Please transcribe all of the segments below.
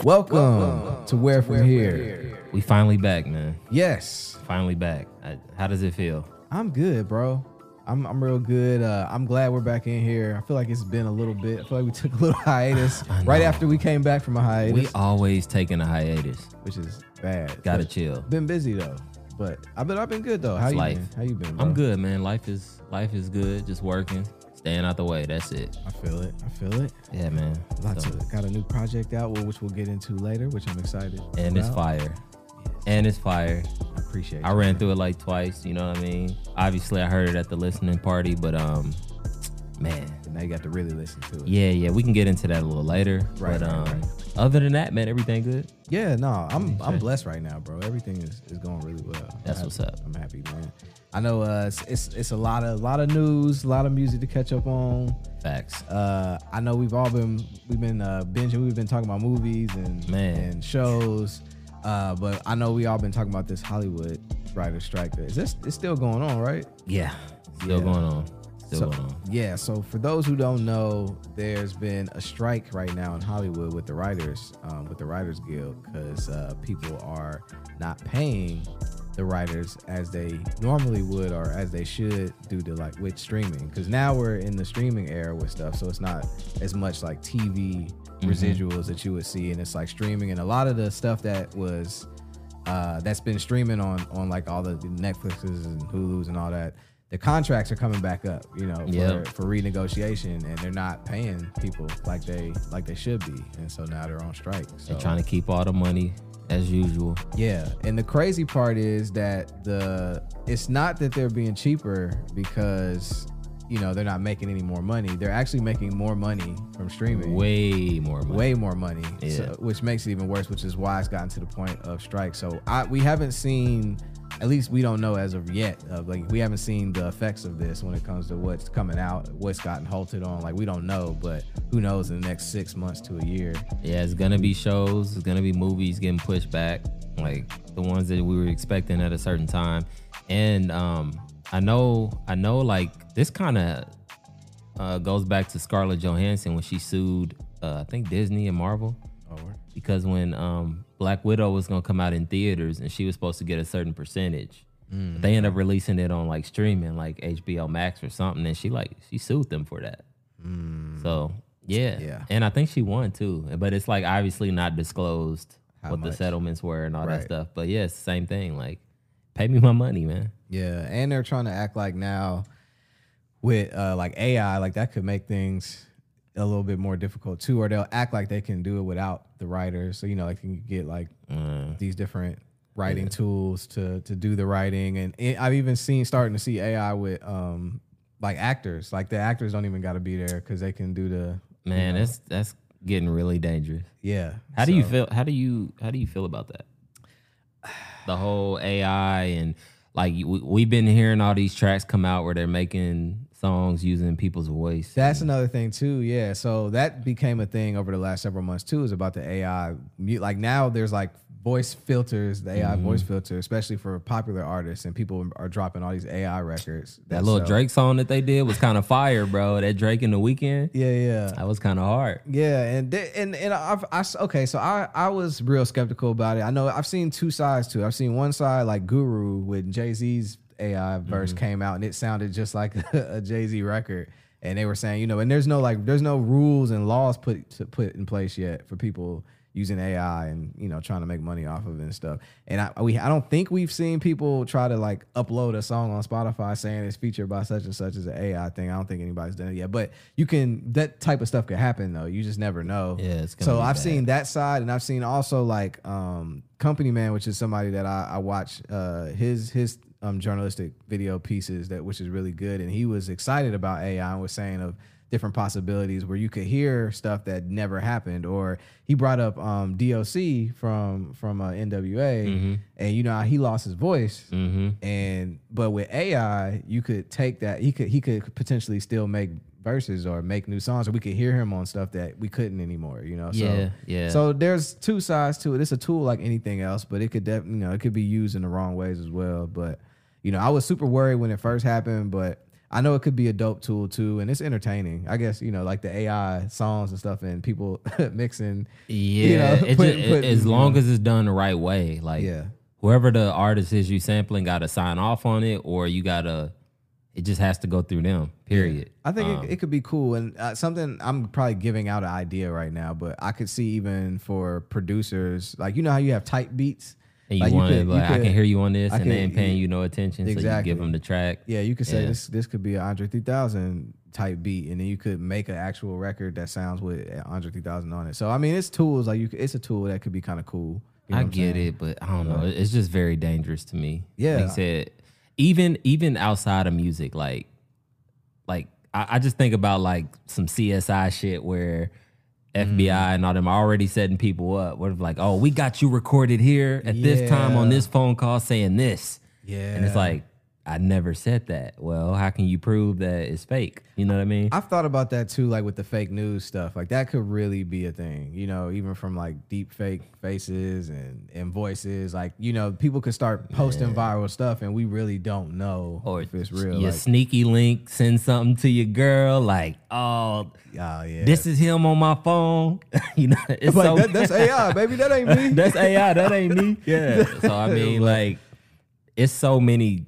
Welcome, to Where From Here. We finally back, man. Yes, Finally back. I, how does it feel? I'm good, bro. I'm I'm real good. Uh, I'm glad we're back in here. I feel like it's been a little bit. I feel like we took a little hiatus right after we came back from a hiatus, We always taking a hiatus. which is bad. Gotta chill. Been busy though, but I've been I've been good though. How It's you life. been? How you been? Bro? I'm good, man. Life is life is good. Just working, staying out the way. That's it. I feel it. I feel it. Yeah, man. Lots of got a new project out, which we'll get into later, which I'm excited. and it's about. fire. And it's fire. I appreciate. It. I ran man. through it like twice. You know what I mean? Obviously, I heard it at the listening party, but um, man, Now you got to really listen to it. yeah, yeah. We can get into that a little later. Right, but right, um, right. Other than that, man, everything good. Yeah, no, I'm I'm blessed right now, bro. Everything is, is going really well. I'm That's happy. what's up. I'm happy, man. I know uh, it's, it's it's a lot of a lot of news, a lot of music to catch up on. Facts. Uh, I know we've all been we've been uh, binging. We've been talking about movies and Man. and shows. Uh, but I know we all been talking about this Hollywood writer strike. Is this it's still going on, right? Yeah, still Yeah. going on. Still So- going on. Yeah, so for those who don't know, there's been a strike right now in Hollywood with the writers, um, with the Writers Guild, because uh, people are not paying the writers as they normally would or as they should due to like with streaming. Because now we're in the streaming era with stuff, so it's not as much like TV residuals that you would see, and it's like streaming, and a lot of the stuff that was uh, that's been streaming on on like all the Netflixes and Hulu's and all that. The contracts are coming back up, you know, for, Yep. for renegotiation, and they're not paying people like they like they should be, and so now they're on strike. So They're trying to keep all the money as usual. yeah, and the crazy part is that the it's not that they're being cheaper because you know they're not making any more money. They're actually making more money from streaming Way more money. way more money, Yeah. so- which makes it even worse. Which is why it's gotten to the point of strike. So I we haven't seen, at least we don't know as of yet. Of like we haven't seen the effects of this when it comes to what's coming out, what's gotten halted on. Like we don't know, but who knows in the next six months to a year. Yeah, it's gonna be shows. It's gonna be movies getting pushed back, like the ones that we were expecting at a certain time. And um, I know, I know, like this kind of uh, goes back to Scarlett Johansson when she sued, uh, I think Disney and Marvel, Oh, because when um, Black Widow was gonna come out in theaters and she was supposed to get a certain percentage, Mm. they end up releasing it on like streaming, like HBO Max or something, and she like she sued them for that. So yeah, Mm. Yeah. and I think she won too. But it's like obviously not disclosed How what much? the settlements were and all that stuff. But yeah, it's the same thing. Like, pay me my money, man. Yeah, and they're trying to act like now with uh, like AI, like that could make things a little bit more difficult too, or they'll act like they can do it without the writer. So you know, like you can get like Uh, these different writing tools to to do the writing, and it, I've even seen starting to see AI with um like actors, like the actors don't even got to be there because they can do the man, that's that's getting really dangerous. yeah. How do you feel? How do you how do you feel about that? The whole AI and like we, we've been hearing all these tracks come out where they're making songs using people's voice. That's another thing too. Yeah. So that became a thing over the last several months too, is about the AI. Like now there's like voice filters, the AI Mm-hmm. voice filter, especially for popular artists, and people are dropping all these AI records. that little sell- Drake song that they did was kind of fire, bro. That Drake in the Weeknd, Yeah, yeah. that was kind of hard. Yeah, and th- and and I've, I okay, so I I was real skeptical about it. I know I've seen two sides to it. I've seen one side like Guru with Jay Z's AI verse Mm-hmm. came out and it sounded just like a Jay Z record, and they were saying you know, and there's no like there's no rules and laws put to put in place yet for people using AI and you know trying to make money off of it and stuff. And I we I don't think we've seen people try to like upload a song on Spotify saying it's featured by such and such as an AI thing. I don't think anybody's done it yet, but you can that type of stuff could happen though. You just never know. Yeah, it's so I've bad. seen that side, and I've seen also like um Company Man, which is somebody that I, I watch uh his his um journalistic video pieces that which is really good, and he was excited about AI and was saying of different possibilities where you could hear stuff that never happened or he brought up um DOC from from uh, NWA and you know how he lost his voice Mm-hmm. and but with AI, you could take that. He could he could potentially still make verses or make new songs, or we could hear him on stuff that we couldn't anymore. You know. Yeah, So, yeah. So there's two sides to it. It's a tool like anything else, but it could def- you know it could be used in the wrong ways as well. But you know, I was super worried when it first happened, but I know it could be a dope tool too, and it's entertaining. I guess you know, like the AI songs and stuff, and people mixing. Yeah, know, it put- ju- put- as long know. as it's done the right way. Like Yeah. whoever the artist is you sampling got to sign off on it, or you gotta. It just has to go through them. Period. I think Um, it, it could be cool and uh, something. I'm probably giving out an idea right now, but I could see even for producers, like you know how you have type beats. And you like, want could- like, I can hear you on this, I and they ain't paying you no attention, so you give them the track. Yeah, you could say Yeah. this this could be an Andre 3000 type beat, and then you could make an actual record that sounds with Andre 3000 on it. So I mean, it's tools like you. It's a tool that could be kind of cool. You know I get saying? it, but I don't know. It's just very dangerous to me. Yeah. like said, even even outside of music, like like I, I just think about like some CSI shit where FBI Mm. and all them already setting people up. What if like, oh, we got you recorded here at this time on this phone call saying this, Yeah, and it's like I never said that. Well, how can you prove that it's fake? You know what I mean? I've thought about that too, like with the fake news stuff. Like that could really be a thing, you know, even from like deep fake faces and, and voices. Like, you know, people could start posting viral stuff and we really don't know or if it's real. Your Like, sneaky link send something to your girl like, oh, oh, yeah. this is him on my phone. you know, it's like, so that, that's AI, baby. That ain't me. that's AI. That ain't me. Yeah. So I mean, like, it's so many.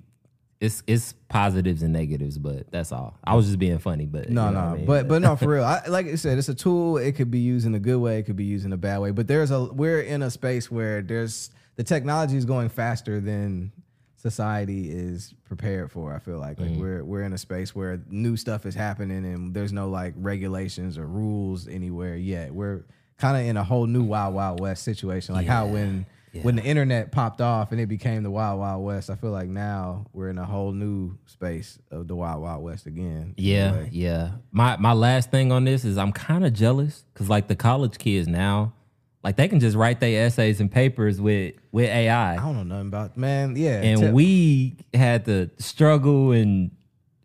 It's it's positives and negatives, but that's all. I was just being funny, but No, you know no, I mean? but but no, for real. I, like I said, it's a tool. It could be used in a good way. It could be used in a bad way. But there's a we're in a space where there's the technology is going faster than society is prepared for. I feel like Mm-hmm. like we're we're in a space where new stuff is happening and there's no like regulations or rules anywhere yet. We're kind of in a whole new wild wild west situation. Like how when when the internet popped off and it became the wild wild west. I feel like now we're in a whole new space of the wild wild west again. Yeah, yeah. My my last thing on this is I'm kind of jealous because like the college kids now, like they can just write their essays and papers with with AI. I don't know nothing about man. Yeah, and tell- we had to struggle and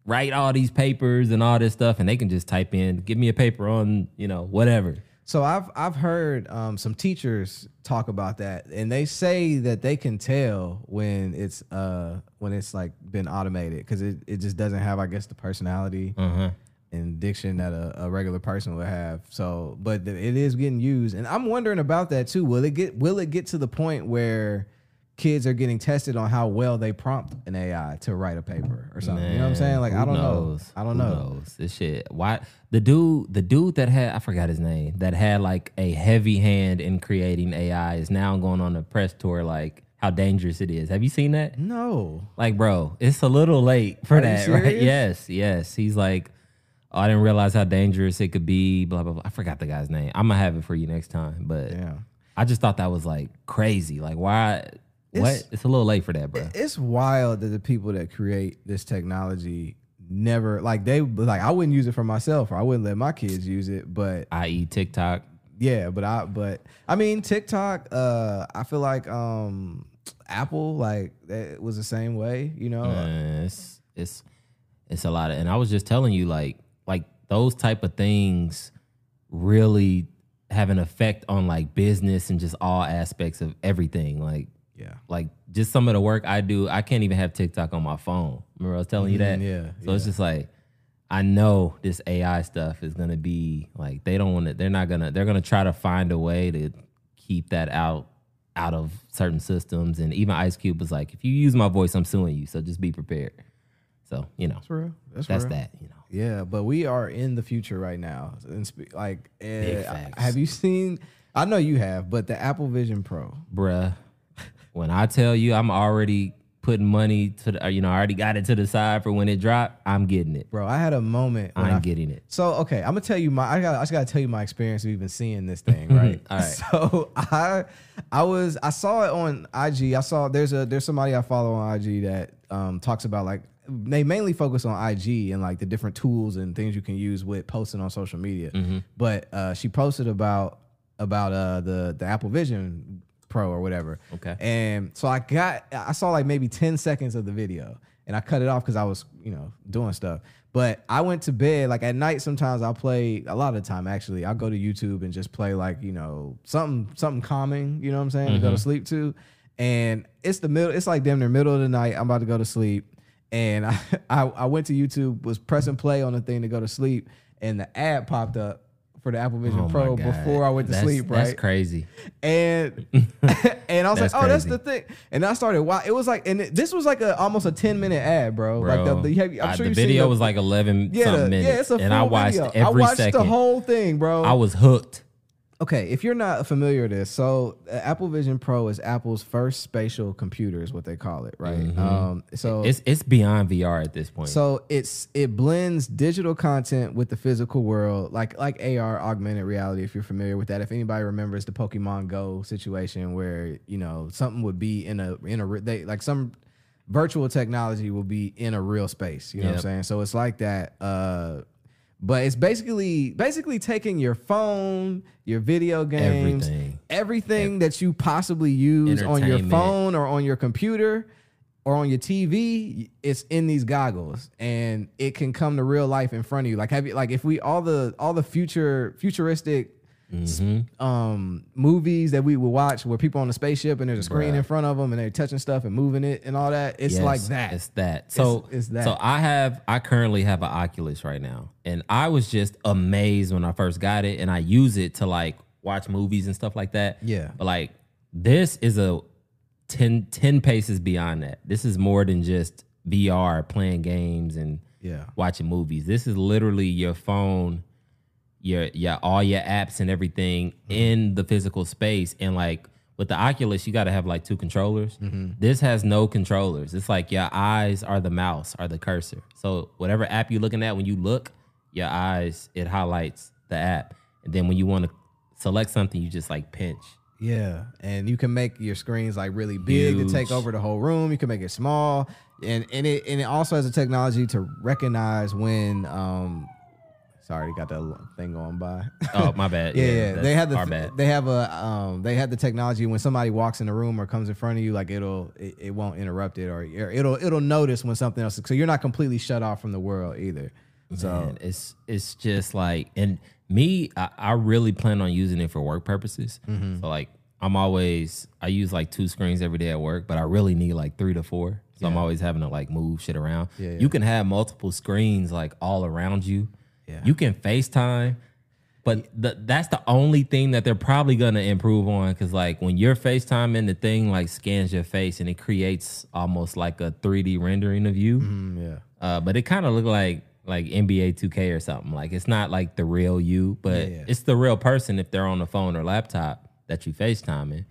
write all these papers and all this stuff and they can just type in give me a paper on you know whatever so I've I've heard um, some teachers talk about that, and they say that they can tell when it's uh when it's like been automated because it, it just doesn't have I guess the personality uh-huh and diction that a, a regular person would have. So, but it is getting used, and I'm wondering about that too. Will it get will it get to the point where kids are getting tested on how well they prompt an AI to write a paper or something? you know what I'm saying? Like I don't knows? know. I don't Who know. knows? this shit why the dude the dude that had i forgot his name that had like a heavy hand in creating ai is now going on a press tour like how dangerous it is have you seen that No. Like, bro, it's a little late for Are that, right? Yes, yes. He's like, oh, I didn't realize how dangerous it could be. Blah blah blah. I forgot the guy's name. I'm gonna have it for you next time. But Yeah. I just thought that was like crazy. Like, why? What? It's- It's a little late for that, bro. It's wild that the people that create this technology never like they like I wouldn't use it for myself or I wouldn't let my kids use it, but I.e., TikTok. yeah, but I but I mean TikTok, uh I feel like um Apple like that was the same way, you know. Uh, it's it's it's a lot of, and I was just telling you, like like those type of things really have an effect on like business and just all aspects of everything. Like yeah. like just some of the work I do, I can't even have TikTok on my phone. Remember I was telling you that? Mhm, yeah, So it's just like I know this AI stuff is gonna be like they don't want to. They're not gonna. They're gonna try to find a way to keep that out out of certain systems. And even Ice Cube was like, if you use my voice, I'm suing you. So just be prepared. So you know That's real. That's, that's real. that. You know. Yeah, but we are in the future right now. And spe- like facts. have you seen I know you have, but the Apple Vision Pro. bruh. When I tell you I'm already putting money to the, you know, I already got it to the side for when it dropped, I'm getting it. Bro, I had a moment I'm I getting it. So okay, I'm gonna tell you my. I got. I just gotta tell you my experience of even seeing this thing, right? All right. So I, I was. I saw it on IG. I saw there's a there's somebody I follow on IG that um talks about like they mainly focus on IG and like the different tools and things you can use with posting on social media. Mm-hmm. But uh, she posted about about uh the the Apple Vision Pro or whatever. Okay. And so I got, I saw like maybe 10 seconds of the video and I cut it off because I was, you know, doing stuff. But I went to bed, like at night, sometimes I'll play, a lot of the time actually, I'll go to YouTube and just play like, you know, something, something calming, you know what I'm saying, to go to mm-hmm. sleep to. And it's the middle, it's like damn near middle of the night. I'm about to go to sleep. and I, I I went to YouTube, was pressing play on the thing to go to sleep, and the ad popped up for the Apple Vision Oh Pro before I went to That's- sleep, That's right? crazy. and and I was like, oh, that's the thing. And I started. Wow, it was like, and it, this was like a almost a ten minute ad, bro. Bro, Like the, the have I'm sure the video the- was like 11 yeah, the- minutes. yeah, it's a full and I watched video. every I watched second. the whole thing, bro. I was hooked. Okay, if you're not familiar with this, so uh, Apple Vision Pro is Apple's first spatial computer, is what they call it, right? Um, so It's it's beyond VR at this point. so it's it blends digital content with the physical world, like like AR, augmented reality. If you're familiar with that, if anybody remembers the Pokemon Go situation, where you know something would be in a in a they like some virtual technology will be in a real space. You know what I'm saying? So it's like that. Uh, but it's basically basically taking your phone, your video games, Everything. everything that you possibly use on your phone or on your computer or on your TV, it's in these goggles and it can come to real life in front of you. Like have you like if we all the all the future futuristic Mm-hmm. um movies that we would watch where people on a spaceship and there's a screen in front of them and they're touching stuff and moving it and all that. It's Yes, like that. It's that. So it's that. So I have I currently have an Oculus right now. And I was just amazed when I first got it and I use it to like watch movies and stuff like that. Yeah. But like this is a 10, 10 paces beyond that. This is more than just VR playing games and Yeah. watching movies. This is literally your phone, your your all your apps and everything in the physical space. And like with the Oculus, you got to have like two controllers. This has no controllers. It's like your eyes are the mouse, are the cursor. So whatever app you're looking at, when you look, your eyes it highlights the app. And then when you want to select something, you just like pinch. Yeah, and you can make your screens like really big to take over the whole room. You can make it small, and and it and it also has a technology to recognize when. um Sorry, got that thing going by. Oh my bad. yeah, yeah. They have the our bad. they have a um they have the technology when somebody walks in the room or comes in front of you, like it'll it, it won't interrupt it or or it'll it'll notice when something else. So you're not completely shut off from the world either. So Man, it's it's just like and me, I, I really plan on using it for work purposes. Mm-hmm. So like I'm always I use like two screens every day at work, but I really need like three to four. So I'm always having to like move shit around. Yeah, yeah. You can have multiple screens like all around you. Yeah. You can FaceTime. But the, that's the only thing that they're probably gonna improve on, because like when you're FaceTiming, the thing like scans your face and it creates almost like a 3D rendering of you. mm, yeah, Uh, but it kind of looked like like NBA 2K or something. Like it's not like the real you, but Yeah, yeah. it's the real person if they're on the phone or laptop that you FaceTiming.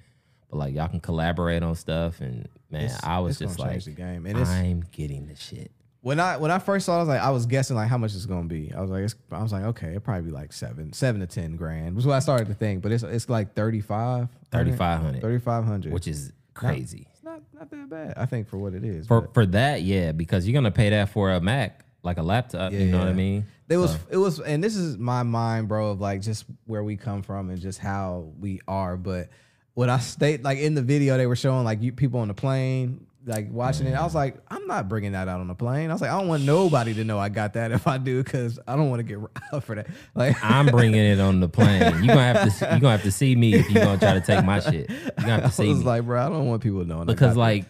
But like y'all can collaborate on stuff, and man, It's- I was just like, the game. And I'm getting the shit. When I when I first saw it, I was like, I was guessing like how much it's gonna be. I was like, it's, I was like, okay, it probably be like seven, seven to ten grand. Was what I started to think, but it's it's like 35 3,500. 3500 which is crazy. it's not not that bad. I think for what it is. For but for that, yeah, because you're gonna pay that for a Mac, like a laptop. you know what I mean? it was it was, and this is my mind, bro, of like just where we come from and just how we are. But when I state like in the video, they were showing like you people on the plane. Like watching it, I was like, I'm not bringing that out on the plane. I was like, I don't want nobody to know I got that if I do, because I don't want to get out for that. Like, I'm bringing it on the plane. You gonna have to you gonna have to see me if you gonna try to take my shit. You gonna have to I was me. like, bro, I don't want people knowing because got that. like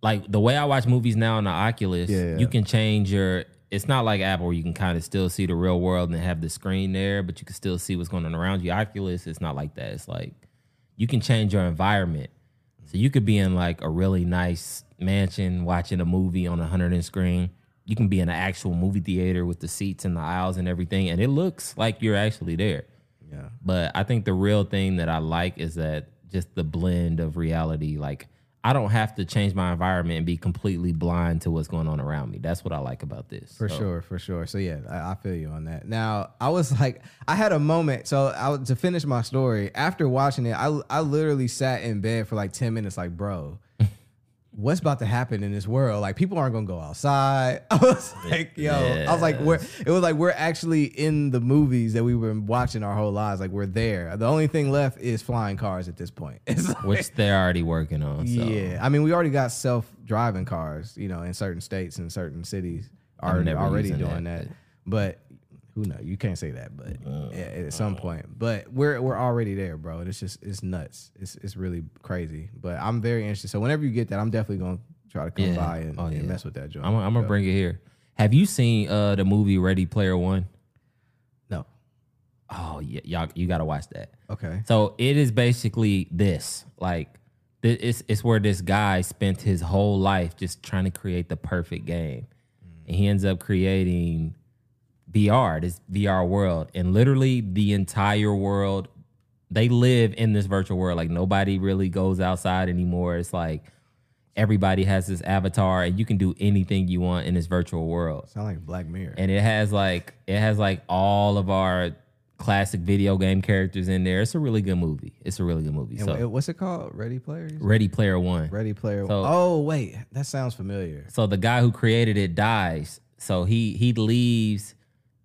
like the way I watch movies now on the Oculus, Yeah, yeah. you can change your it's not like Apple where you can kind of still see the real world and have the screen there, but you can still see what's going on around you. Oculus, it's not like that. It's like you can change your environment. So you could be in like a really nice mansion watching a movie on a hundred inch screen. You can be in an actual movie theater with the seats and the aisles and everything, and it looks like you're actually there. yeah. But I think the real thing that I like is that just the blend of reality. Like I don't have to change my environment and be completely blind to what's going on around me. That's what I like about this. For So, sure, for sure. So yeah, I, I feel you on that. Now I was like, I had a moment. So I to finish my story after watching it, I I literally sat in bed for like ten minutes, like, bro, what's about to happen in this world? Like people aren't gonna go outside. I was like, yo, I was like, we're it was like we're actually in the movies that we've been watching our whole lives. Like we're there. The only thing left is flying cars at this point. Like, Which they're already working on. So. yeah, I mean, we already got self-driving cars, you know, in certain states and certain cities are already doing that, that. But who knows? You can't say that, but uh, yeah, at uh. some point. But we're we're already there, bro. It's just it's nuts. It's it's really crazy. But I'm very interested. So whenever you get that, I'm definitely gonna try to come Yeah. by and, Oh, and yeah. mess with that joint. I'm, I'm gonna bring it here. Have you seen uh the movie Ready Player One? no. Oh yeah, y'all you gotta watch that. Okay. So it is basically this. Like th- it's it's where this guy spent his whole life just trying to create the perfect game. Mm. And he ends up creating VR, this VR world. And literally the entire world, they live in this virtual world. Like nobody really goes outside anymore. It's like everybody has this avatar and you can do anything you want in this virtual world Sound like Black Mirror. and it has like it has like all of our classic video game characters in there. It's a really good movie. It's a really good movie. And So wh- what's it called? Ready Player. Ready Player One. Ready Player. So- oh wait, that sounds familiar. So the guy who created it dies. So he he leaves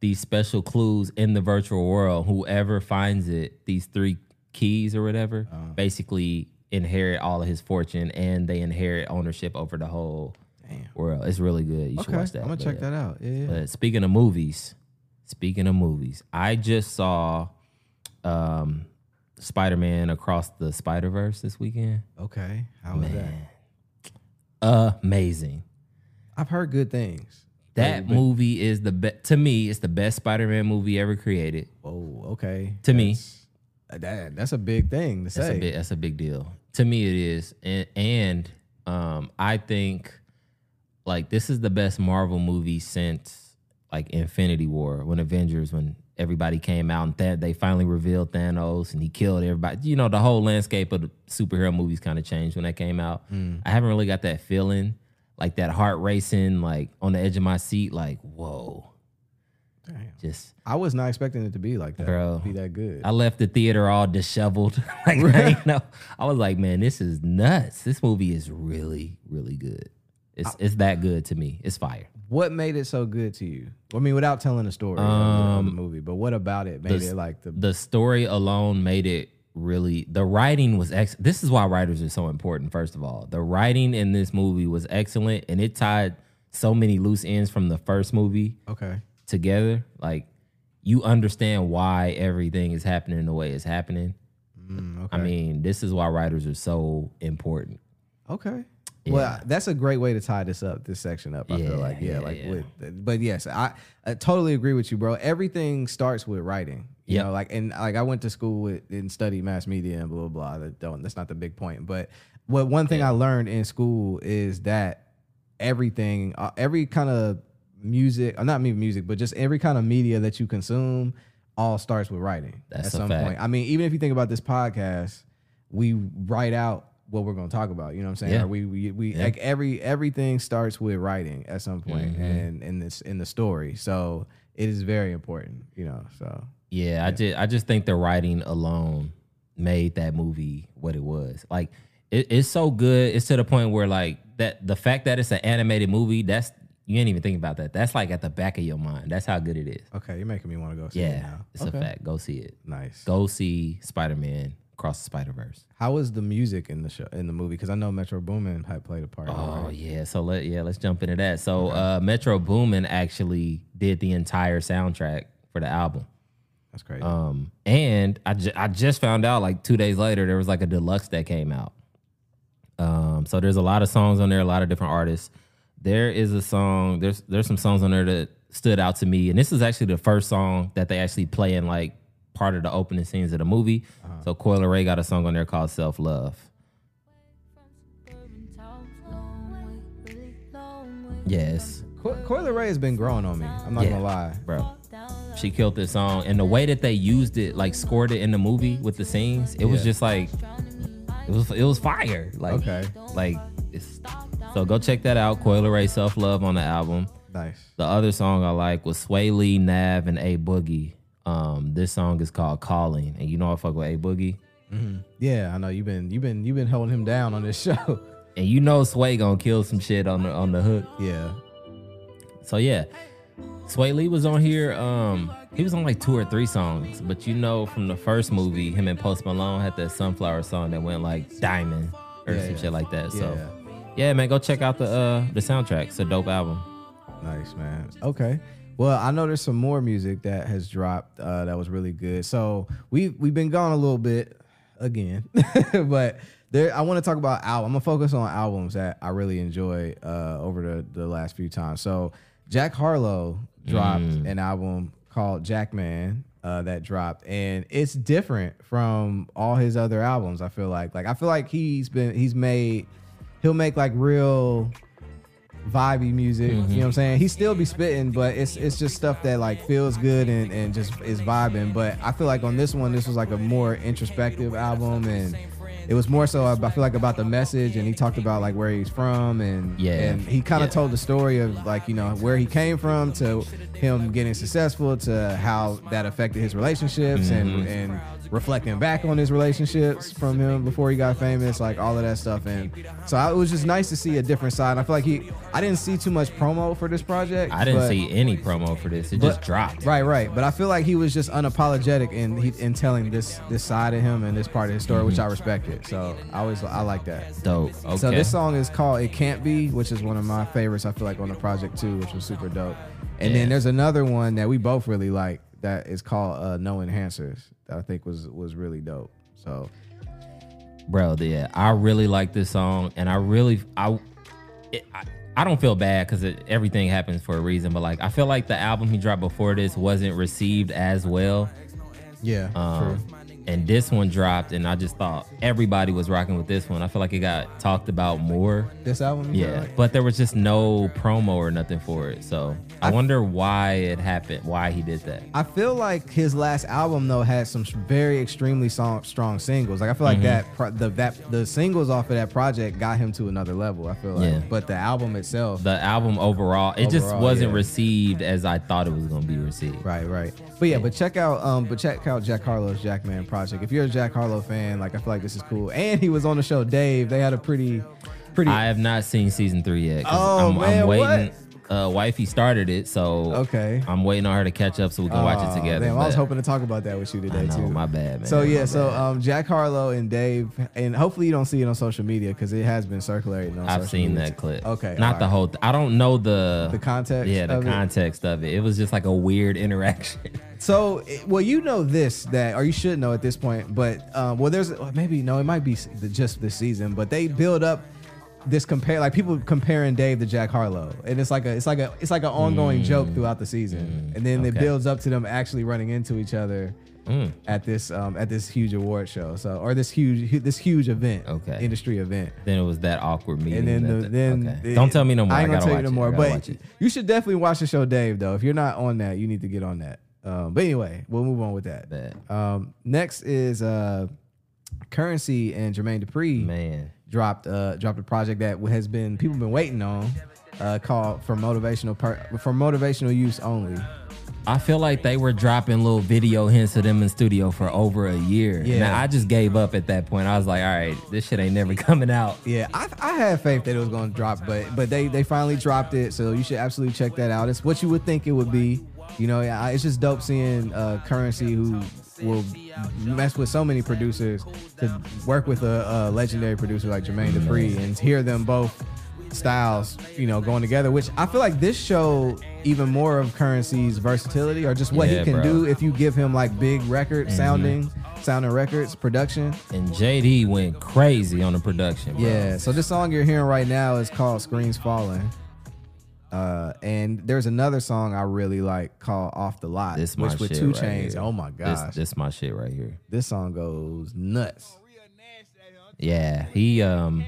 these special clues in the virtual world. Whoever finds it, these three keys or whatever, Uh-huh. basically inherit all of his fortune and they inherit ownership over the whole Damn. world. It's really good. You should Okay, watch that. I'm gonna But check that out. Yeah. yeah. But speaking of movies, speaking of movies, I just saw um Spider-Man Across the Spider-Verse this weekend. okay. How was that? Amazing. I've heard good things. That But- movie is the best to me, it's the best Spider-Man movie ever created. Oh, okay. To me. That's- uh, that that's a big thing to That's say. a big that's a big deal. To me it is. And and um I think like this is the best Marvel movie since like Infinity War, when Avengers, when everybody came out and Than- they finally revealed Thanos and he killed everybody. You know, the whole landscape of the superhero movies kind of changed when that came out. I haven't really got that feeling, like that heart racing, like on the edge of my seat, like, whoa. Damn. Just I was not expecting it to be like that. Bro. Be that good. I left the theater all disheveled. like I, ain't know. I was like, man, this is nuts. This movie is really, really good. It's it's that good to me. It's fire. what made it so good to you? I mean, without telling the story of the- of the Um, movie, but what about it made the- it like the? The story alone made it really. The writing was ex. This is why writers are so important. First of all, the writing in this movie was excellent, and it tied so many loose ends from the first movie okay. together. Like you understand why everything is happening the way it's happening. Mm, okay. I mean, this is why writers are so important. Okay. Yeah. Well, that's a great way to tie this up, this section up. I Yeah, feel like, yeah, yeah, like with, but yes, I, I totally agree with you, bro. Everything starts with writing. You Yep. know, like, and like I went to school with and studied mass media and blah blah blah. That don't. That's not the big point, but what one thing I learned in school is that everything, uh, every kind of music, or not me music, but just every kind of media that you consume, all starts with writing. That's at some fact. point. I mean, even if you think about this podcast, we write out what we're going to talk about. You know what I'm saying? Yeah. Or we we, we Yeah. like every everything starts with writing at some point Mm-hmm. and in this in the story. So it is very important. You know. So Yeah, I just I just think the writing alone made that movie what it was. Like it, it's so good. It's to the point where like that the fact that it's an animated movie, that's you ain't even think about that. That's like at the back of your mind. That's how good it is. okay, you're making me want to go see it Yeah, now. it's okay. a fact. Go see it. Nice. Go see Spider Man Across the Spider Verse. How was the music in the show in the movie? Because I know Metro Boomin had played a part. Oh right? yeah, so let yeah let's jump into that. So uh, Metro Boomin actually did the entire soundtrack for the album. That's crazy. Um, and I, ju- I just found out like two days later there was like a deluxe that came out. Um, so there's a lot of songs on there, a lot of different artists. There is a song. There's there's some songs on there that stood out to me, and this is actually the first song that they actually play in like part of the opening scenes of the movie. So Coi Leray got a song on there called Self Love. Yes, Co- Coi Leray has been growing on me. I'm not Yeah. gonna lie. bro. She killed this song, and the way that they used it, like scored it in the movie with the scenes, it was just like it was it was fire. Like Okay. like it's, so go check that out. Coi Leray Self Love on the album. Nice. The other song I like was Swae Lee, Nav, and A Boogie. Um, this song is called Calling, and you know I fuck with A Boogie, Yeah, I know you've been you've been you've been holding him down on this show. and you know Swae gonna kill some shit on the on the hook. yeah. So yeah, Swae Lee was on here. Um, he was on like two or three songs, but you know from the first movie, him and Post Malone had that Sunflower song that went like Diamond or Yeah, some yeah. shit like that. So Yeah. yeah, man, go check out the uh the soundtrack. It's a dope album. Nice, man. Okay. Well, I know there's some more music that has dropped uh, that was really good. So we we've been gone a little bit again, but there. I want to talk about album. I'm gonna focus on albums that I really enjoy uh, over the the last few times. So Jack Harlow dropped Mm. an album called Jackman. Uh, that dropped and it's different from all his other albums. I feel like, like I feel like he's been he's made he'll make like real vibey music. You know what I'm saying? He still be spitting, but it's it's just stuff that like feels good and, and just is vibing. But I feel like on this one, this was like a more introspective album and it was more so I feel like about the message and he talked about like where he's from and Yeah. and he kind of Yeah. told the story of like you know where he came from to him getting successful to how that affected his relationships and mm-hmm. and reflecting back on his relationships from him before he got famous like all of that stuff and so I, it was just nice to see a different side I feel like he I didn't see too much promo for this project I didn't but- see any promo for this. It but- just dropped. Right, right. But I feel like he was just unapologetic in he, in telling this this side of him and this part of his story, which I respected. So I always I like that. Dope. Okay. So this song is called "It Can't Be," which is one of my favorites. I feel like on the project too, which was super dope. And Yeah. then there's another one that we both really like that is called uh, "No Enhancers" I think was was really dope. So bro yeah i really like this song and i really i it, I, I don't feel bad because everything happens for a reason but like i feel like the album he dropped before this wasn't received as well yeah, um, and this one dropped and i just thought everybody was rocking with this one i feel like it got talked about more this album. yeah like? but there was just no promo or nothing for it so i, I- wonder why it happened why he did that I feel like his last album though had some very extremely song, strong singles. Like I feel like Mm-hmm. that pro- the that the singles off of that project got him to another level. I feel like, Yeah. but the album itself, the album overall it just wasn't yeah. received as i thought it was going to be received right, right. But yeah, but check out um, but check out Jack Harlow's Jackman project. If you're a Jack Harlow fan, like I feel like this is cool. And he was on the show Dave. They had a pretty, pretty. I have not seen season three yet. Oh, I'm, man, I'm waiting. what? Uh, wifey started it, so Okay. I'm waiting on her to catch up so we can watch it together. Damn, I was hoping to talk about that with you today know, too. my bad, man. So yeah, my so um, Jack Harlow and Dave, and hopefully you don't see it on social media because it has been circulating on. I've seen media. that clip. Okay, not the right. whole. Th- I don't know the The context Yeah, the of it? context of it. It was just like a weird interaction. So, well, you know this that, or you should know at this point, but um, well, there's maybe no, it might be just this season, but they build up this compare like people comparing Dave to Jack Harlow, and it's like a it's like a it's like an ongoing joke throughout the season, and then it builds up to them actually running into each other Mm. at this um, at this huge award show, so or this huge this huge event, Okay. industry event. then it was that awkward meeting. And then the, the- then okay. it- don't tell me no more. I I, ain't gonna gotta tell you no more. But you should definitely watch the show, Dave. Though if you're not on that, you need to get on that. Um, but anyway, we'll move on with that. Bet. Um, next is uh, Currency and Jermaine Dupri Man, dropped uh, dropped a project that has been people been waiting on, uh, called for motivational per- for motivational use only. I feel like they were dropping little video hints of them in studio for over a year. Yeah. Yeah, I just gave up at that point. I was like, all right, this shit ain't never coming out. Yeah, I, I had faith that it was going to drop, but but they they finally dropped it, so you should absolutely check that out. It's what you would think it would be. You know, it's just dope seeing uh, Currency who will mess with so many producers to work with a, a legendary producer like Jermaine Dupri and hear them both styles, you know, going together. Which I feel like this show even more of Currency's versatility or just what Yeah, he can bro. do if you give him like big record sounding, sounding records production. And JD went crazy on the production. Bro. Yeah. So this song you're hearing right now is called "Screens Falling," uh, and there's another song I really like called "Off the Lot," this which with Two right Chains. here. Oh my gosh, this, this my shit right here. This song goes nuts. Yeah, he um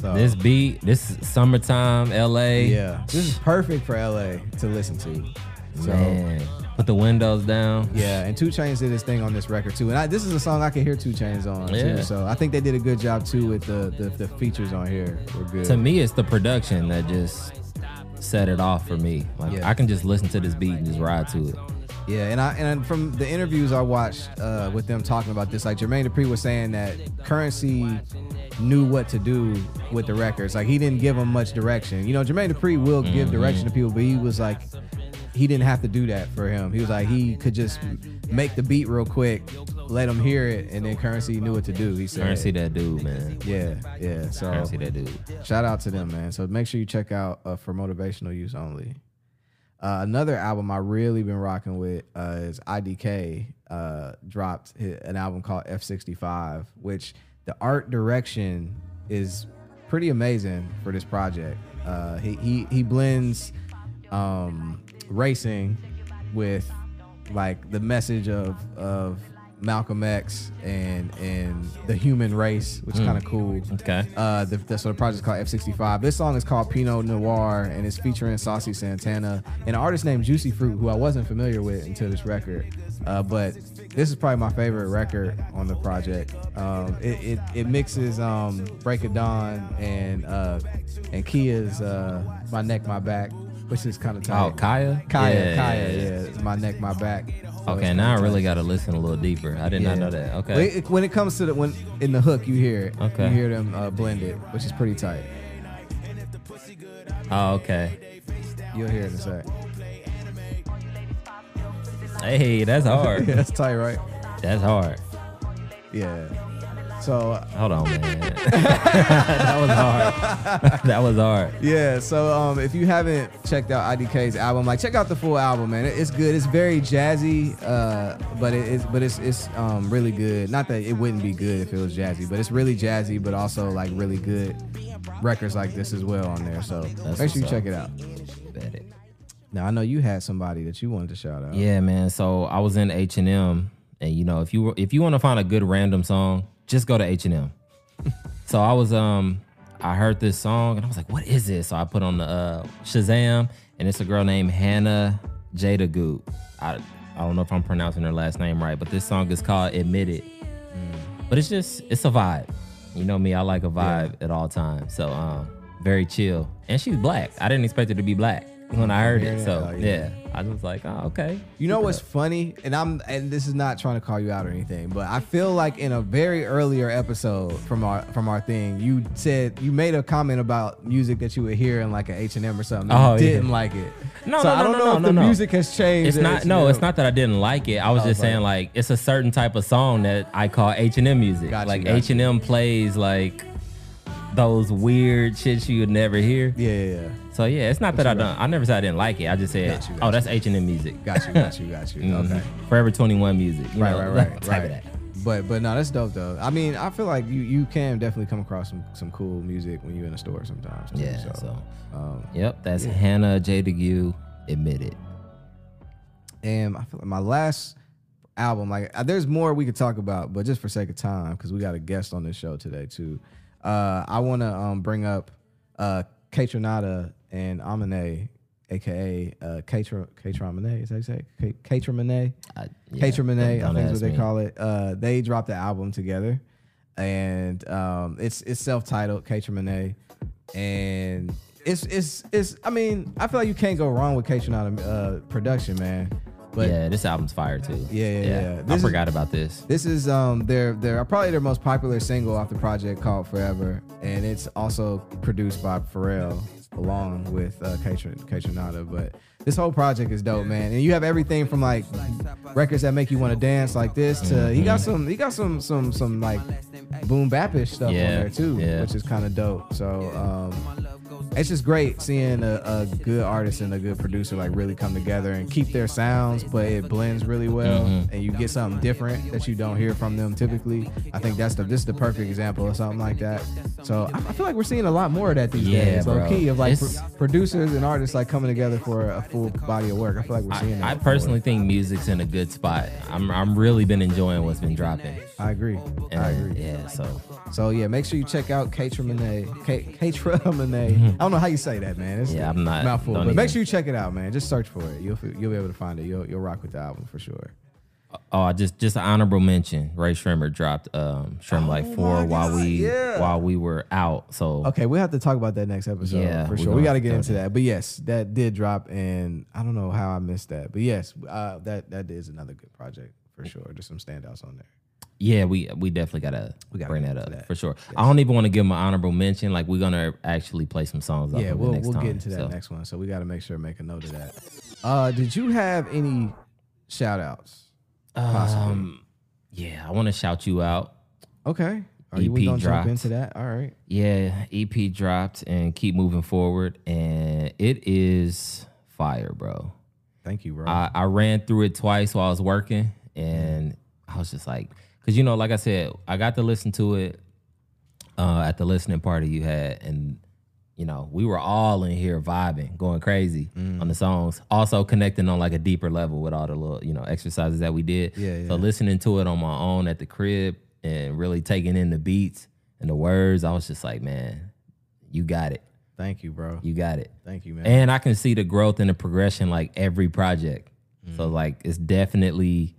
So this beat, this summertime LA. yeah, this is perfect for LA to listen to. So. Man, put the windows down. Yeah, and 2 Chainz did his thing on this record too, and I, this is a song I can hear 2 Chainz on Yeah. too. So I think they did a good job too with the the, the features on here. Were good. To me, it's the production that just set it off for me. Like Yeah. I can just listen to this beat and just ride to it. Yeah, and I and from the interviews I watched uh, with them talking about this, like Jermaine Dupri was saying that Currency knew what to do with the records. Like he didn't give them much direction. You know, Jermaine Dupri will give direction to people, but he was like, he didn't have to do that for him. He was like, he could just make the beat real quick, let him hear it, and then Currency knew what to do. He said, Currency that dude, man. yeah, yeah. So Currency that dude. Shout out to them, man. So make sure you check out uh, for motivational use only. Uh, another album I really been rocking with uh, is IDK. Uh, dropped hi- an album called F65, which the art direction is pretty amazing for this project. Uh, he he he blends um, racing with like the message of of Malcolm X and and the human race, which is kind of cool. Okay. Uh, the, the, so the project's called F65. This song is called Pinot Noir, and it's featuring Saucy Santana and an artist named Jucee Froot, who I wasn't familiar with until this record. Uh, but this is probably my favorite record on the project. Um, it, it, it mixes um, Break of Dawn and uh, and Khia's uh, My Neck, My Back, which is kind of tight. Oh, Khia. Khia, Yeah, Khia, yeah, yeah, yeah. it's My Neck, My Back. So Okay, now I really got to listen a little deeper. I did not know that. Okay. When it, when it comes to the when in the hook, you hear it. Okay. You hear them uh, blended, which is pretty tight. Oh, okay. You'll hear it in a sec. Hey, that's hard. Yeah, that's tight, right? That's hard. Yeah. So Hold on, man. that was hard. that was hard. yeah, so um, if you haven't checked out IDK's album, like check out the full album, man. It- It's good. It's very jazzy, uh, but it is, but it's it's um really good. Not that it wouldn't be good if it was jazzy, but it's really jazzy, but also like really good records like this as well on there. So That's make sure you check it out. Bet it. Now I know you had somebody that you wanted to shout out. Yeah, man. So I was in H and M, and you know, if you if you want to find a good random song, just go to H and M. So I was um, I heard this song and I was like, what is this? So I put on the uh, Shazam, and it's a girl named Hannah Jada Goop. I I don't know if I'm pronouncing her last name right, but this song is called Admit It. But it's just it's a vibe. You know me, I like a vibe at all times. So um, very chill, and she's black. I didn't expect her to be black when I heard it. So Oh, yeah. yeah, I was like, oh okay. You know what's funny, and I'm and this is not trying to call you out or anything, but I feel like in a very earlier episode from our from our thing, you said you made a comment about music that you would hear in like an H and M or something. and Oh, you yeah. didn't like it. No, so no, I no, don't no, know no, if no, the no. music has changed. It's at not. No, H&M. it's not that I didn't like it. I was Oh, just saying like it's a certain type of song that I call H and M music. Got you, like H and M plays like those weird shits you would never hear. Yeah, yeah, yeah. So yeah, it's not that I don't. I never said I didn't like it. I just said, Got you, got oh, you. that's H and M music. Got you, got you, got you. Mhm. Okay. Forever Twenty One music. you Right, know, right, right, type of right. that. But but no, that's dope though. I mean, I feel like you you can definitely come across some some cool music when you're in a store sometimes. too. Yeah. So, um, yep, that's Hannah Jadagu. Admit it. And I feel like my last album, like uh, there's more we could talk about, but just for sake of time, because we got a guest on this show today too. Uh, I want to um, bring up uh, Kaytranada and Amine, aka uh, Katra Kaytraminé. Is that say? it? K- Kaytraminé. I, yeah, Kaytraminé, I think is what they me. call it. Uh, they dropped the album together, and um, it's it's self titled Kaytraminé, and it's it's it's. I mean, I feel like you can't go wrong with Kaytranada uh, production, man. But yeah, this album's fire too. Yeah, yeah, yeah. I This is- forgot about this. this is um their their probably their most popular single off the project called Forever, and it's also produced by Pharrell along with uh, Katrin Kaytranada. But this whole project is dope, man. And you have everything from like records that make you want to dance like this to he got Mm-hmm. some he got some some some like boom bapish stuff Yeah, on there too, yeah. which is kind of dope. So um it's just great seeing a, a good artist and a good producer like really come together and keep their sounds, but it blends really well, Mm-hmm. and you get something different that you don't hear from them typically. I think that's the this is the perfect example of something like that. So I, I feel like we're seeing a lot more of that these Yeah, days, low key, of like pro- producers and artists like coming together for a full body of work. I feel like we're seeing that. I, I personally think music's in a good spot. I'm I'm really been enjoying what's been dropping. I agree. And, I agree. Yeah, so So yeah, make sure you check out Katra Monet. Katra Monet. I don't know how you say that, man. It's Yeah, I'm not- mouthful. But make sure you check it out, man. Just search for it. You'll you'll be able to find it. You'll you'll rock with the album for sure. oh, just just an honorable mention. Rae Sremmurd dropped um Shrimmer like Oh four my while we yeah. while we were out. So Okay, we'll have to talk about that next episode Yeah, for sure. We got to get into that. that. But yes, that did drop, and I don't know how I missed that. But yes, uh, that that is another good project for sure. There's some standouts on there. Yeah, we we definitely gotta, We gotta bring that up that. for sure. I don't even want to give him an honorable mention. Like we're gonna actually play some songs. yeah, we'll we'll time. get into that So, next one. So we got to make sure make a note of that. Uh, did you have any shout outs? possibly. Um, yeah, I want to shout you out. Okay. Are you EP gonna jump dropped. into that? All right. Yeah, EP dropped and keep moving forward, and it is fire, bro. Thank you, bro. I, I ran through it twice while I was working, and I was just like, because you know, like I said, I got to listen to it uh, at the listening party you had, and you know, we were all in here vibing, going crazy Mm. on the songs. Also connecting on like a deeper level with all the little, you know, exercises that we did. Yeah, So listening to it on my own at the crib and really taking in the beats and the words, I was just like, man, you got it, Thank you, bro. you got it. Thank you, man. And I can see the growth and the progression like every project. So Mm. like it's definitely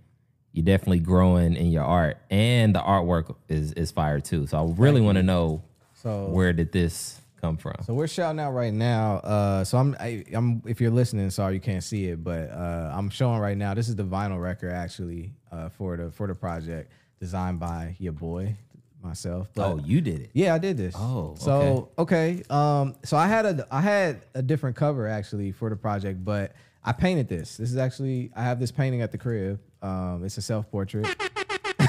you're definitely growing in your art, and the artwork is is fire too. So I really want to know so where did this come from? So we're shouting out right now. Uh, so I'm, I, I'm. If you're listening, sorry you can't see it, but uh, I'm showing right now. This is the vinyl record actually uh, for the for the project, designed by your boy, myself. But oh, you did it. yeah, I did this. Oh, so okay. Um, so I had a I had a different cover actually for the project, but I painted this. This is actually I have this painting at the crib. Um, it's a self portrait.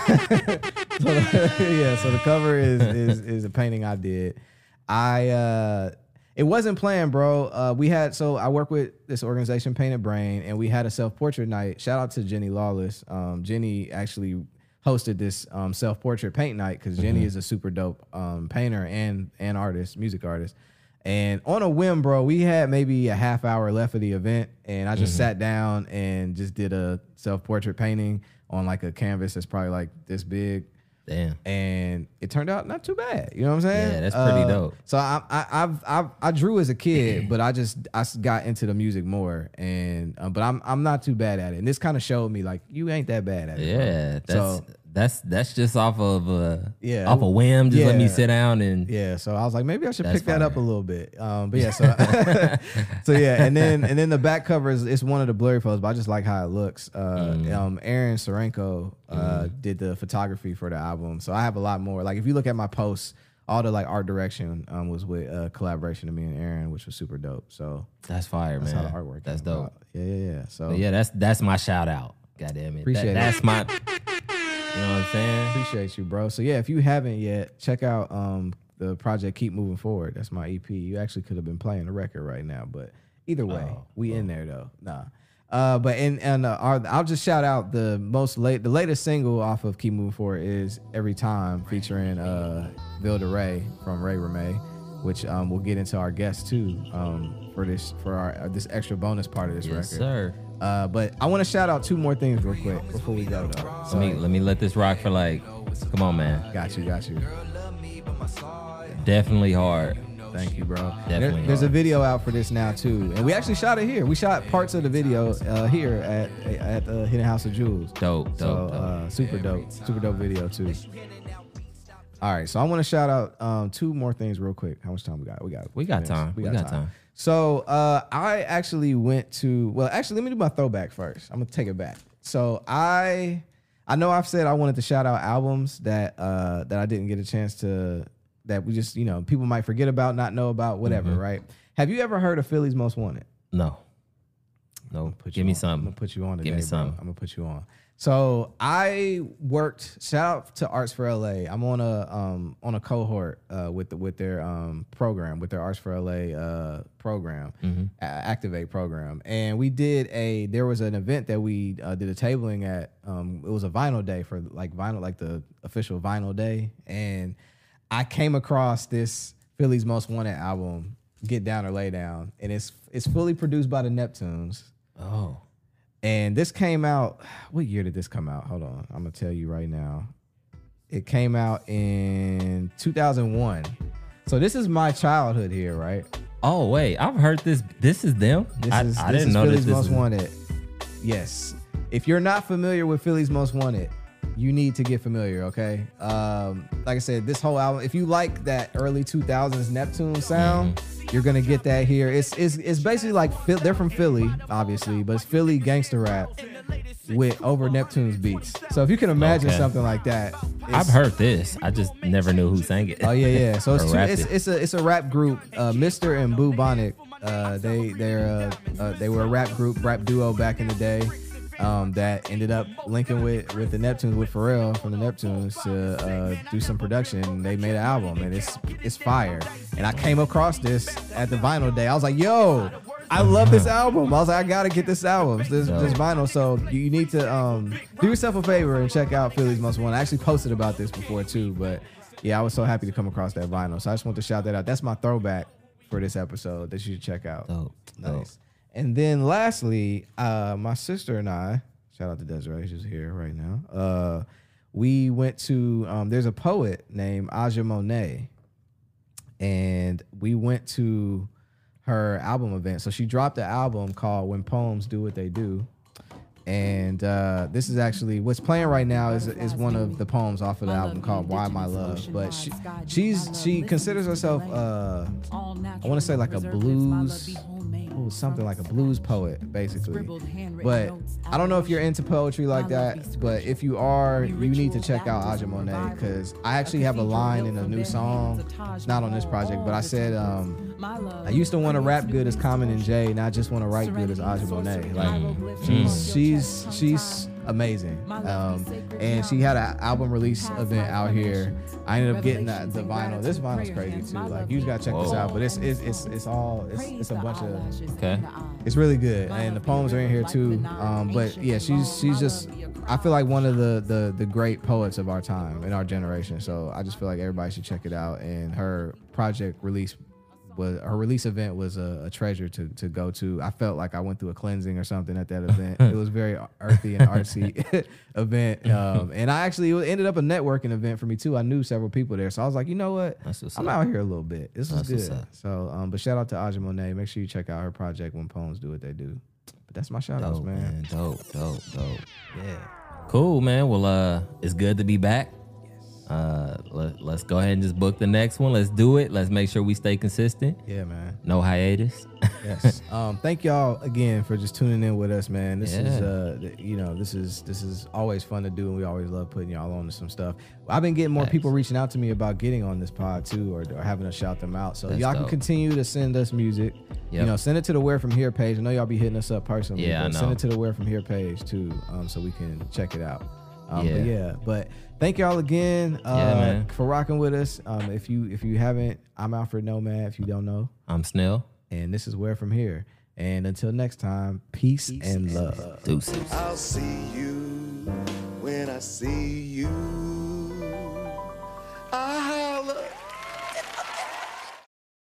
so yeah, so the cover is is is a painting I did. I uh it wasn't planned, bro. Uh we had so I work with this organization Painted Brain and we had a self-portrait night. Shout out to Jenny Lawless. Um Jenny actually hosted this um self-portrait paint night cuz Jenny is a super dope um painter and and artist, music artist. And on a whim, bro, we had maybe a half hour left of the event, and I just sat down and just did a self portrait painting on like a canvas that's probably like this big, Damn. and it turned out not too bad. You know what I'm saying? Yeah, that's pretty dope. So I, I, I've, I've, I drew as a kid, but I just I got into the music more, and um, but I'm I'm not too bad at it, and this kind of showed me like you ain't that bad at it. bro. Yeah, that's So- that's that's just off of uh Yeah. off a whim. Just let me sit down and Yeah, so I was like, maybe I should pick that up a little bit. Um, but yeah, so so yeah, and then and then the back cover is it's one of the blurry photos, but I just like how it looks. Uh, Mm. um, Aaron Sorenko uh, did the photography for the album, so I have a lot more. Like if you look at my posts, all the like art direction um, was with uh, collaboration of me and Aaron, which was super dope. So that's fire, that's man. how the artwork. That's dope. about. Yeah, yeah, yeah. So But yeah, that's that's my shout out. God damn it. Appreciate That- it. That's my You know what I'm saying? Appreciate you, bro. So yeah, if you haven't yet, check out um the project Keep Moving Forward. That's my EP. You actually could have been playing the record right now, but either way, Oh, we in there though. Nah. Uh, but and and uh, our, I'll just shout out the most late the latest single off of Keep Moving Forward is Every Time featuring uh Vilda Ray from Ray Ramay, which um we'll get into our guest too um for this for our uh, this extra bonus part of this Yes, record. sir. Uh, but I want to shout out two more things real quick before we go though. Let me let me let this rock for like come on man. Got you, got you. Definitely hard. Thank you, bro. Definitely There- there's a video out for this now too, and we actually shot it here. We shot parts of the video uh, here at at the Hidden House of Jewels. Dope, dope, So dope. uh, super dope, super dope video too. All right, so I want to shout out um, two more things real quick. How much time we got? We got We got minutes. time. We got time. So uh, I actually went to well, actually let me do my throwback first. I'm gonna take it back. So I I know I've said I wanted to shout out albums that uh, that I didn't get a chance to that we just you know people might forget about, not know about, whatever. Mm-hmm. Right? Have you ever heard of Philly's Most Wanted? No. No. Put Give me on. I'm gonna put you on today, Give me some. I'm gonna put you on. So I worked. Shout out to Arts for LA. I'm on a um on a cohort uh, with the, with their um program with their Arts for LA uh program, Mm-hmm. a- Activate program, and we did a. There was an event that we uh, did a tabling at. Um, it was a vinyl day for like vinyl, like the official vinyl day, and I came across this Philly's Most Wanted album, Get Down or Lay Down, and it's it's fully produced by the Neptunes. Oh. And this came out. What year did this come out? Hold on, I'm gonna tell you right now. It came out in 2001. So this is my childhood here, right? Oh wait, I've heard this. This is them. This I, is I this didn't is know Philly's this. Most was, Wanted. Yes. If you're not familiar with Philly's Most Wanted, you need to get familiar. Okay. Um, like I said, this whole album. If you like that early 2000s Neptune sound, Mm-hmm. You're gonna get that here. It's it's it's basically like they're from Philly, obviously, but it's Philly gangster rap with over Neptune's beats. So if you can imagine Okay. something like that, I've heard this. I just never knew who sang it. Oh yeah, yeah. So it's two, it's, it. it's a it's a rap group. Uh, Mister and Boo Bonic. Uh, they they're uh, uh, they were a rap group, rap duo back in the day. Um, that ended up linking with with the Neptunes with Pharrell from the Neptunes to uh, do some production. They made an album and it's it's fire. And I came across this at the vinyl day. I was like, yo, I love this album. I was like, I gotta get this album, this, this vinyl. So you need to um, do yourself a favor and check out Philly's Most Wanted. I actually posted about this before too, but yeah, I was so happy to come across that vinyl. So I just want to shout that out. That's my throwback for this episode that you should check out. Dope. Nice. Dope. And then lastly, uh, my sister and I, shout out to Desiree, she's here right now. Uh, we went to um, there's a poet named Aja Monet, and we went to her album event. So she dropped an album called When Poems Do What They Do. And uh, this is actually what's playing right now is is one of the poems off of the album called "Why My Love." But she, she's she considers herself uh, I want to say like a blues, ooh, something like a blues poet, basically. But I don't know if you're into poetry like that. But if you are, you need to check out Aja Monet because I actually have a line in a new song, not on this project, but I said um, I used to want to rap good as Common and Jay, and I just want to write good as Aja Monet. Like she's she's she's amazing. Um, and she had an album release event out here. I ended up getting the, the vinyl. This vinyl's crazy too. Like you just gotta check this out. But it's it's it's, it's all it's, it's a bunch of Okay. it's really good, and the poems are in here too. Um, but yeah, she's she's just I feel like one of the the the great poets of our time in our generation. So I just feel like everybody should check it out. And her project release was her release event was a, a treasure to to go to. I felt like I went through a cleansing or something at that event. it was very earthy and artsy event, um, and I actually it ended up a networking event for me too. I knew several people there, so I was like, you know what, I'm out here a little bit. This is good. So, um, but shout out to Aja Monet. Make sure you check out her project when poems do what they do. But that's my shout outs, man. man. Dope, dope, dope. Yeah. Cool, man. Well, uh, it's good to be back. Uh, let, let's go ahead and just book the next one. Let's do it. Let's make sure we stay consistent. Yeah, man. No hiatus. Yes. um, thank y'all again for just tuning in with us, man. This is uh you know, this is this is always fun to do and we always love putting y'all on to some stuff. I've been getting more Thanks. people reaching out to me about getting on this pod too or, or having us shout them out. So That's y'all can continue to send us music. You know, send it to the Where From Here page. I know y'all be hitting us up personally. Yeah, I but Send it to the Where From Here page too, um, so we can check it out. Um, But Yeah. yeah, but thank y'all again uh, yeah, for rocking with us. Um, if you if you haven't, I'm Alfred Nomad. If you don't know, I'm Snell, and this is where from here. And until next time, peace, peace and love. love. Deuces. I'll see you when I see you. I-